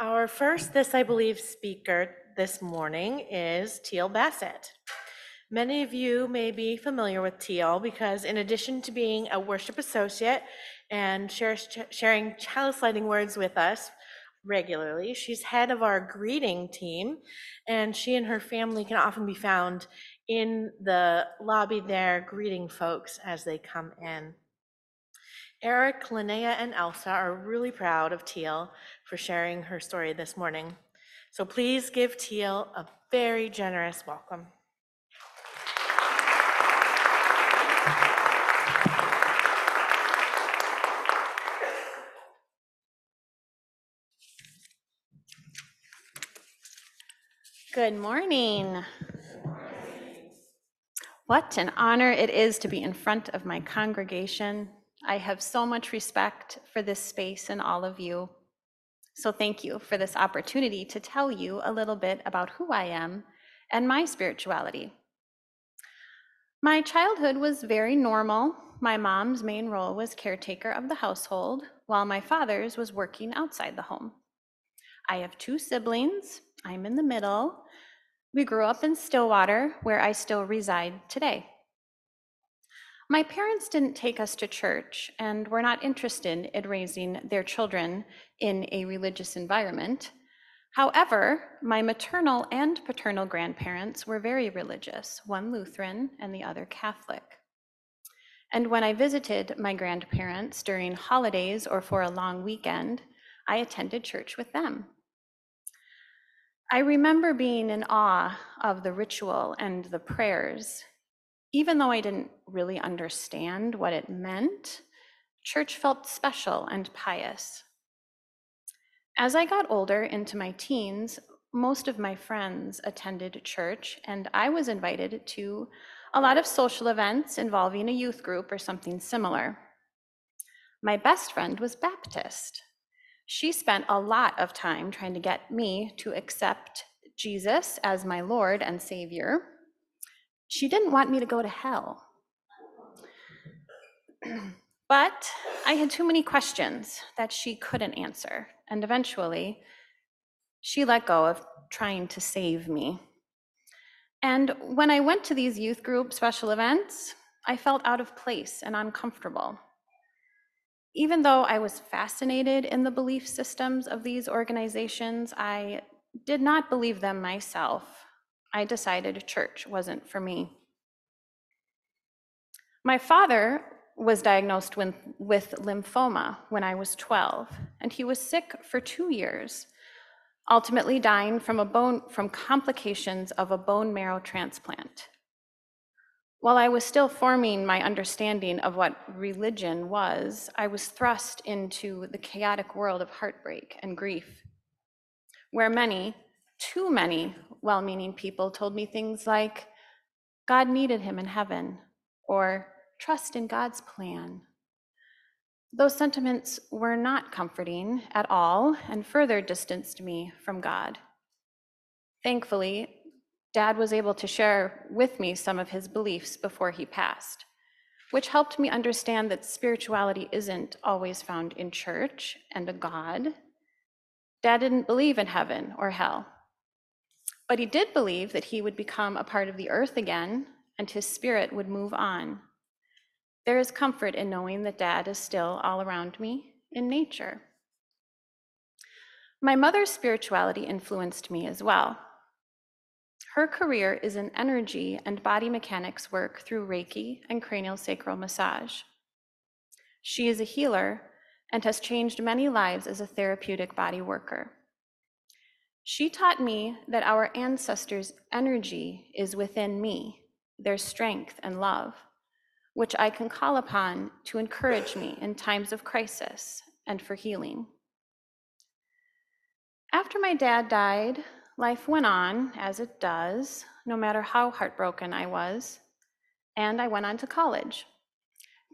Our first This I Believe speaker this morning is Teal Bassett. Many of you may be familiar with Teal because in addition to being a worship associate and sharing chalice lighting words with us regularly, she's head of our greeting team, and she and her family can often be found in the lobby there greeting folks as they come in. Eric, Linnea, and Elsa are really proud of Teal for sharing her story this morning. So please give Teal a very generous welcome. Good morning. What an honor it is to be in front of my congregation. I have so much respect for this space and all of you. So thank you for this opportunity to tell you a little bit about who I am and my spirituality. My childhood was very normal. My mom's main role was caretaker of the household, while my father's was working outside the home. I have two siblings. I'm in the middle. We grew up in Stillwater, where I still reside today. My parents didn't take us to church and were not interested in raising their children in a religious environment. However, my maternal and paternal grandparents were very religious, one Lutheran and the other Catholic. And when I visited my grandparents during holidays or for a long weekend, I attended church with them. I remember being in awe of the ritual and the prayers. Even though I didn't really understand what it meant, church felt special and pious. As I got older into my teens, most of my friends attended church, and I was invited to a lot of social events involving a youth group or something similar. My best friend was Baptist, she spent a lot of time trying to get me to accept Jesus as my Lord and Savior. She didn't want me to go to hell. but I had too many questions that she couldn't answer, and eventually she let go of trying to save me. And when I went to these youth group special events, I felt out of place and uncomfortable. Even though I was fascinated in the belief systems of these organizations, I did not believe them myself. I decided church wasn't for me. My father was diagnosed with, with, lymphoma when I was 12, and he was sick for two years, ultimately dying from, a bone, from complications of a bone marrow transplant. While I was still forming my understanding of what religion was, I was thrust into the chaotic world of heartbreak and grief, where many, too many well meaning people told me things like, God needed him in heaven, or trust in God's plan. Those sentiments were not comforting at all and further distanced me from God. Thankfully, Dad was able to share with me some of his beliefs before he passed, which helped me understand that spirituality isn't always found in church and a God. Dad didn't believe in heaven or hell, but he did believe that he would become a part of the earth again and his spirit would move on. There is comfort in knowing that Dad is still all around me in nature. My mother's spirituality influenced me as well. Her career is in energy and body mechanics work through Reiki and cranial sacral massage. She is a healer and has changed many lives as a therapeutic body worker. She taught me that our ancestors' energy is within me, their strength and love, which I can call upon to encourage me in times of crisis and for healing. After my dad died, Life went on, as it does, no matter how heartbroken I was, and I went on to college.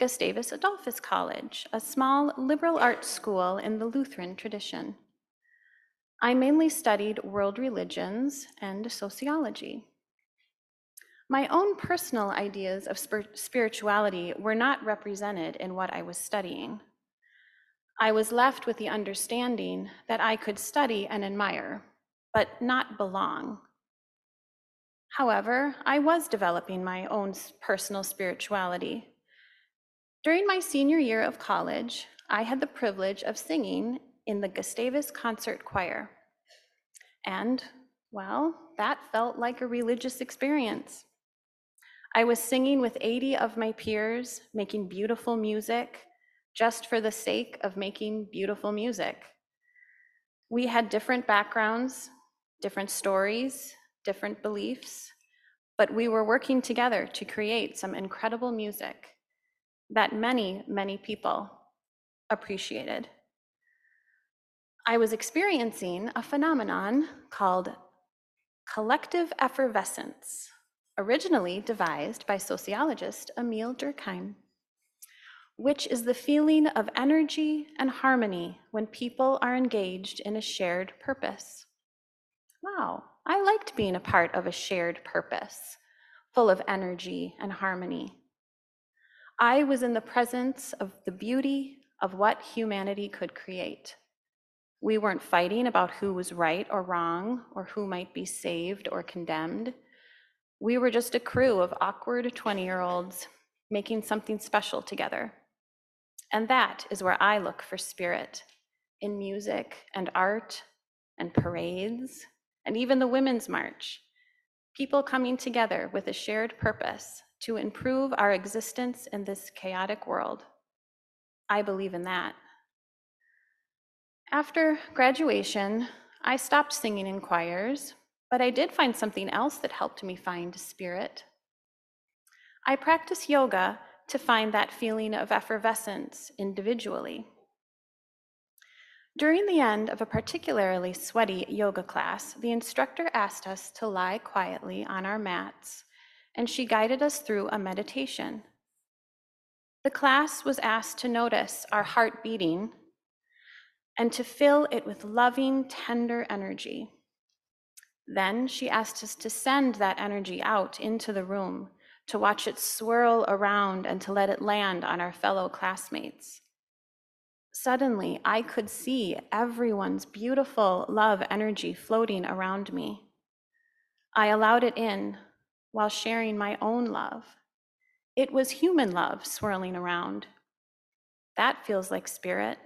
Gustavus Adolphus College, a small liberal arts school in the Lutheran tradition. I mainly studied world religions and sociology. My own personal ideas of spirituality were not represented in what I was studying. I was left with the understanding that I could study and admire, but not belong. However, I was developing my own personal spirituality. During my senior year of college, I had the privilege of singing in the Gustavus Concert Choir. And, well, that felt like a religious experience. I was singing with 80 of my peers, making beautiful music just for the sake of making beautiful music. We had different backgrounds, different stories, different beliefs, but we were working together to create some incredible music that many, many people appreciated. I was experiencing a phenomenon called collective effervescence, originally devised by sociologist Emile Durkheim, which is the feeling of energy and harmony when people are engaged in a shared purpose. Wow, I liked being a part of a shared purpose, full of energy and harmony. I was in the presence of the beauty of what humanity could create. We weren't fighting about who was right or wrong, or who might be saved or condemned. We were just a crew of awkward 20 year olds making something special together. And that is where I look for spirit in music and art and parades and even the Women's March. People coming together with a shared purpose to improve our existence in this chaotic world. I believe in that. After graduation, I stopped singing in choirs, but I did find something else that helped me find spirit. I practice yoga to find that feeling of effervescence individually. During the end of a particularly sweaty yoga class, the instructor asked us to lie quietly on our mats, and she guided us through a meditation. The class was asked to notice our heart beating and to fill it with loving, tender energy. Then she asked us to send that energy out into the room, to watch it swirl around and to let it land on our fellow classmates. Suddenly, I could see everyone's beautiful love energy floating around me. I allowed it in while sharing my own love. It was human love swirling around. That feels like spirit.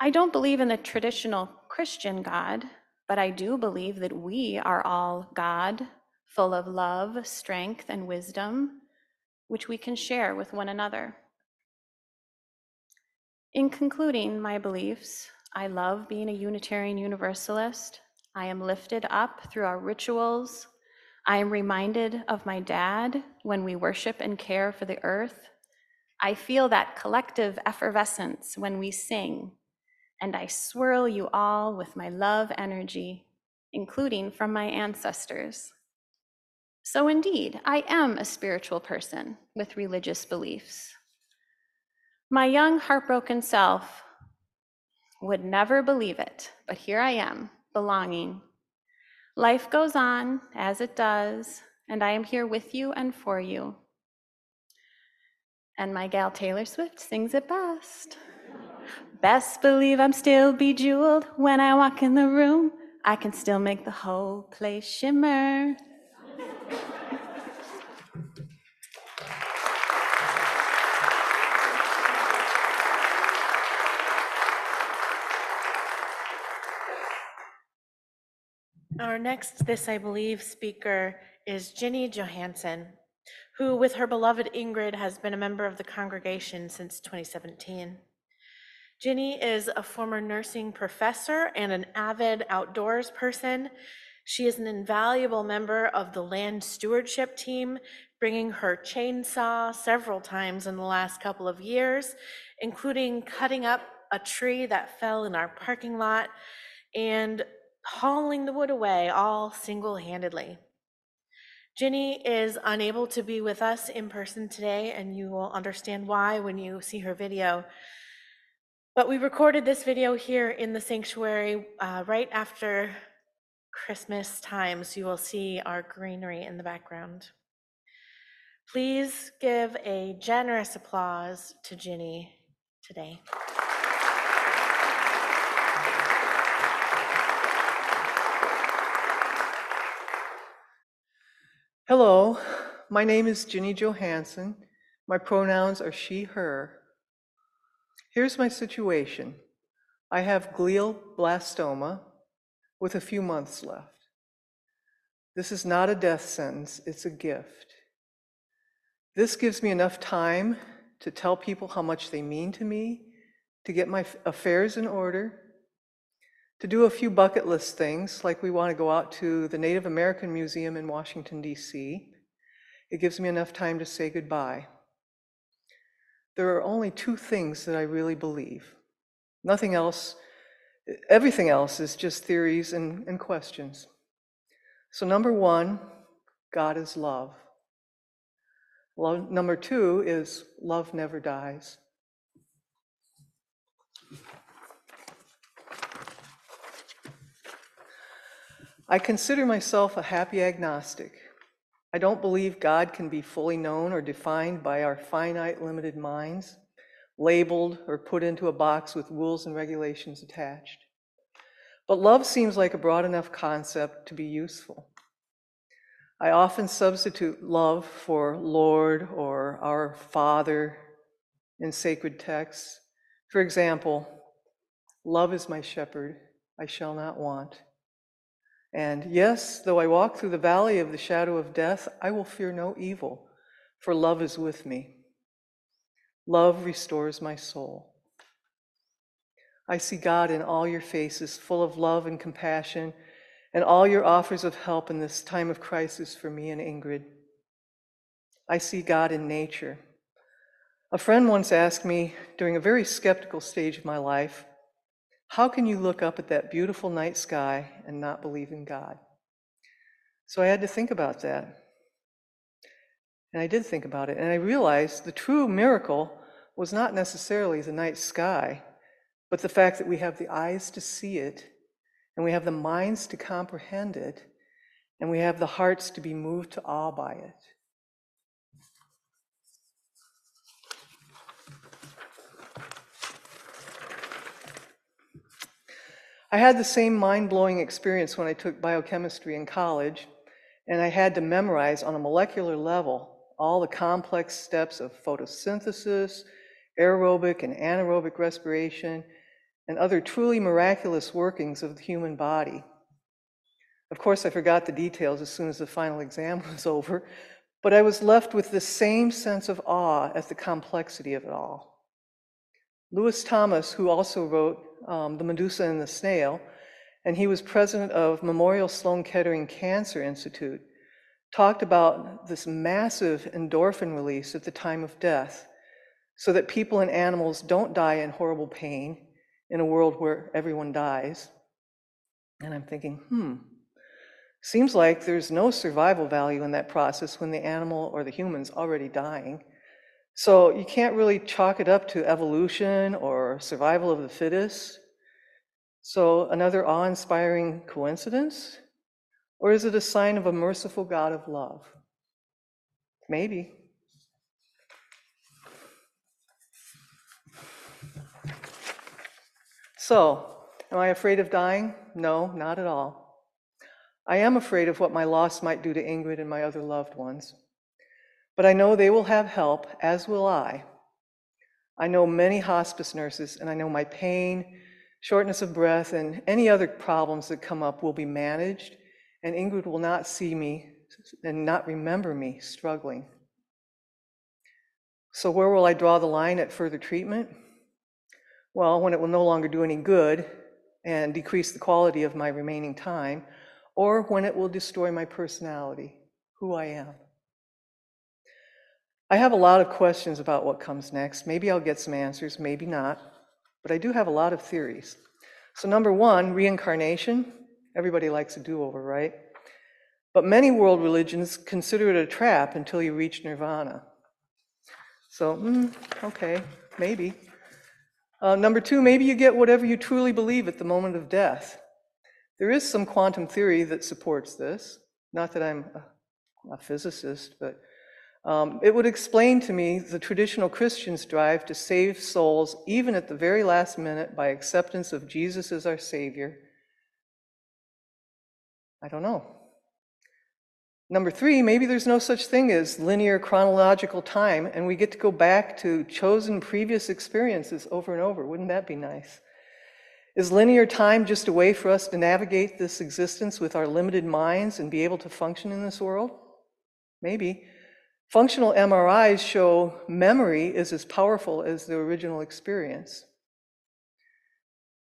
I don't believe in the traditional Christian God, but I do believe that we are all God, full of love, strength, and wisdom, which we can share with one another. In concluding my beliefs, I love being a Unitarian Universalist. I am lifted up through our rituals. I am reminded of my dad when we worship and care for the earth. I feel that collective effervescence when we sing, and I swirl you all with my love energy, including from my ancestors. So, indeed, I am a spiritual person with religious beliefs. My young, heartbroken self would never believe it, but here I am, belonging. Life goes on as it does, and I am here with you and for you. And my gal Taylor Swift sings it best. Best believe I'm still bejeweled when I walk in the room. I can still make the whole place shimmer. Our next This I Believe speaker is Ginny Johansson, who, with her beloved Ingrid, has been a member of the congregation since 2017. Ginny is a former nursing professor and an avid outdoors person. She is an invaluable member of the land stewardship team, bringing her chainsaw several times in the last couple of years, including cutting up a tree that fell in our parking lot and hauling the wood away all single-handedly. Ginny is unable to be with us in person today, and you will understand why when you see her video. But we recorded this video here in the sanctuary uh, right after Christmas time, so you will see our greenery in the background. Please give a generous applause to Ginny today. Hello, my name is Ginny Johansson. My pronouns are she, her. Here's my situation I have glioblastoma with a few months left. This is not a death sentence, it's a gift. This gives me enough time to tell people how much they mean to me, to get my affairs in order, to do a few bucket list things, like we want to go out to the Native American Museum in Washington, D.C. It gives me enough time to say goodbye. There are only two things that I really believe. Nothing else, everything else is just theories and, and questions. So, number one, God is love. Love, number two is love never dies. I consider myself a happy agnostic. I don't believe God can be fully known or defined by our finite, limited minds, labeled or put into a box with rules and regulations attached. But love seems like a broad enough concept to be useful. I often substitute love for Lord or our Father in sacred texts. For example, love is my shepherd, I shall not want. And yes, though I walk through the valley of the shadow of death, I will fear no evil, for love is with me. Love restores my soul. I see God in all your faces, full of love and compassion, and all your offers of help in this time of crisis for me and Ingrid. I see God in nature. A friend once asked me during a very skeptical stage of my life, how can you look up at that beautiful night sky and not believe in God? So I had to think about that. And I did think about it. And I realized the true miracle was not necessarily the night sky, but the fact that we have the eyes to see it, and we have the minds to comprehend it, and we have the hearts to be moved to awe by it. I had the same mind blowing experience when I took biochemistry in college, and I had to memorize on a molecular level all the complex steps of photosynthesis, aerobic and anaerobic respiration, and other truly miraculous workings of the human body. Of course, I forgot the details as soon as the final exam was over, but I was left with the same sense of awe at the complexity of it all. Lewis Thomas, who also wrote um, The Medusa and the Snail, and he was president of Memorial Sloan Kettering Cancer Institute, talked about this massive endorphin release at the time of death so that people and animals don't die in horrible pain in a world where everyone dies. And I'm thinking, hmm, seems like there's no survival value in that process when the animal or the human's already dying. So you can't really chalk it up to evolution or survival of the fittest. So, another awe inspiring coincidence? Or is it a sign of a merciful God of love? Maybe. So, am I afraid of dying? No, not at all. I am afraid of what my loss might do to Ingrid and my other loved ones. But I know they will have help, as will I. I know many hospice nurses, and I know my pain, shortness of breath, and any other problems that come up will be managed, and Ingrid will not see me and not remember me struggling. So, where will I draw the line at further treatment? Well, when it will no longer do any good and decrease the quality of my remaining time, or when it will destroy my personality, who I am. I have a lot of questions about what comes next. Maybe I'll get some answers, maybe not, but I do have a lot of theories. So, number one, reincarnation. Everybody likes a do over, right? But many world religions consider it a trap until you reach nirvana. So, mm, okay, maybe. Uh, number two, maybe you get whatever you truly believe at the moment of death. There is some quantum theory that supports this. Not that I'm a, a physicist, but Um, It would explain to me the traditional Christian's drive to save souls, even at the very last minute, by acceptance of Jesus as our Savior. I don't know. Number three, maybe there's no such thing as linear chronological time, and we get to go back to chosen previous experiences over and over. Wouldn't that be nice? Is linear time just a way for us to navigate this existence with our limited minds and be able to function in this world? Maybe. Functional MRIs show memory is as powerful as the original experience.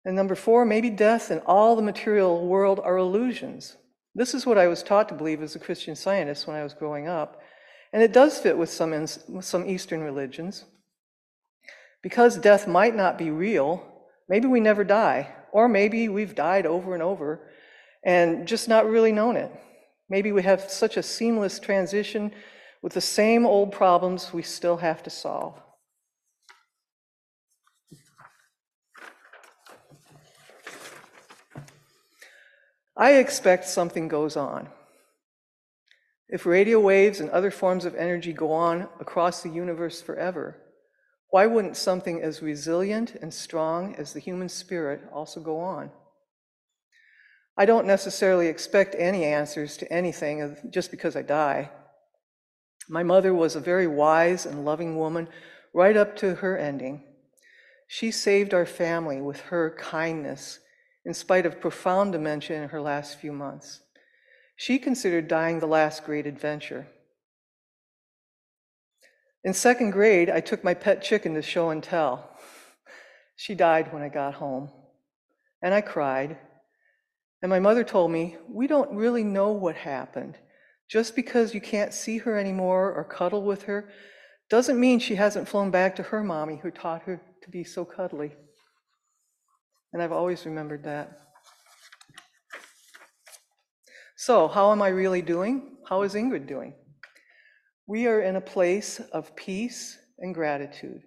And number four, maybe death and all the material world are illusions. This is what I was taught to believe as a Christian scientist when I was growing up. And it does fit with some, with some Eastern religions. Because death might not be real, maybe we never die, or maybe we've died over and over and just not really known it. Maybe we have such a seamless transition with the same old problems we still have to solve. I expect something goes on. If radio waves and other forms of energy go on across the universe forever, why wouldn't something as resilient and strong as the human spirit also go on? I don't necessarily expect any answers to anything just because I die. My mother was a very wise and loving woman right up to her ending. She saved our family with her kindness in spite of profound dementia in her last few months. She considered dying the last great adventure. In second grade, I took my pet chicken to show and tell. She died when I got home, and I cried. And my mother told me, We don't really know what happened. Just because you can't see her anymore or cuddle with her doesn't mean she hasn't flown back to her mommy who taught her to be so cuddly. And I've always remembered that. So, how am I really doing? How is Ingrid doing? We are in a place of peace and gratitude.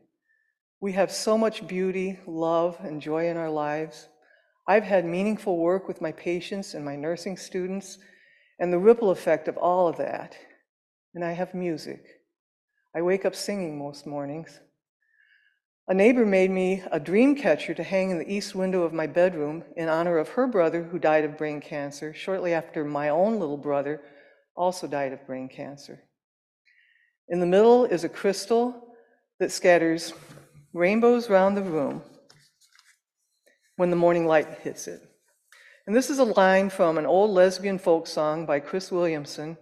We have so much beauty, love, and joy in our lives. I've had meaningful work with my patients and my nursing students, and the ripple effect of all of that. And I have music. I wake up singing most mornings. A neighbor made me a dream catcher to hang in the east window of my bedroom in honor of her brother who died of brain cancer shortly after my own little brother also died of brain cancer. In the middle is a crystal that scatters rainbows round the room when the morning light hits it. And this is a line from an old lesbian folk song by Cris Williamson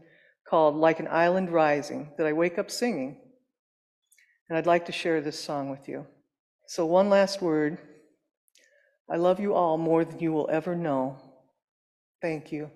called Like an Island Rising that I wake up singing. And I'd like to share this song with you. So, one last word I love you all more than you will ever know. Thank you.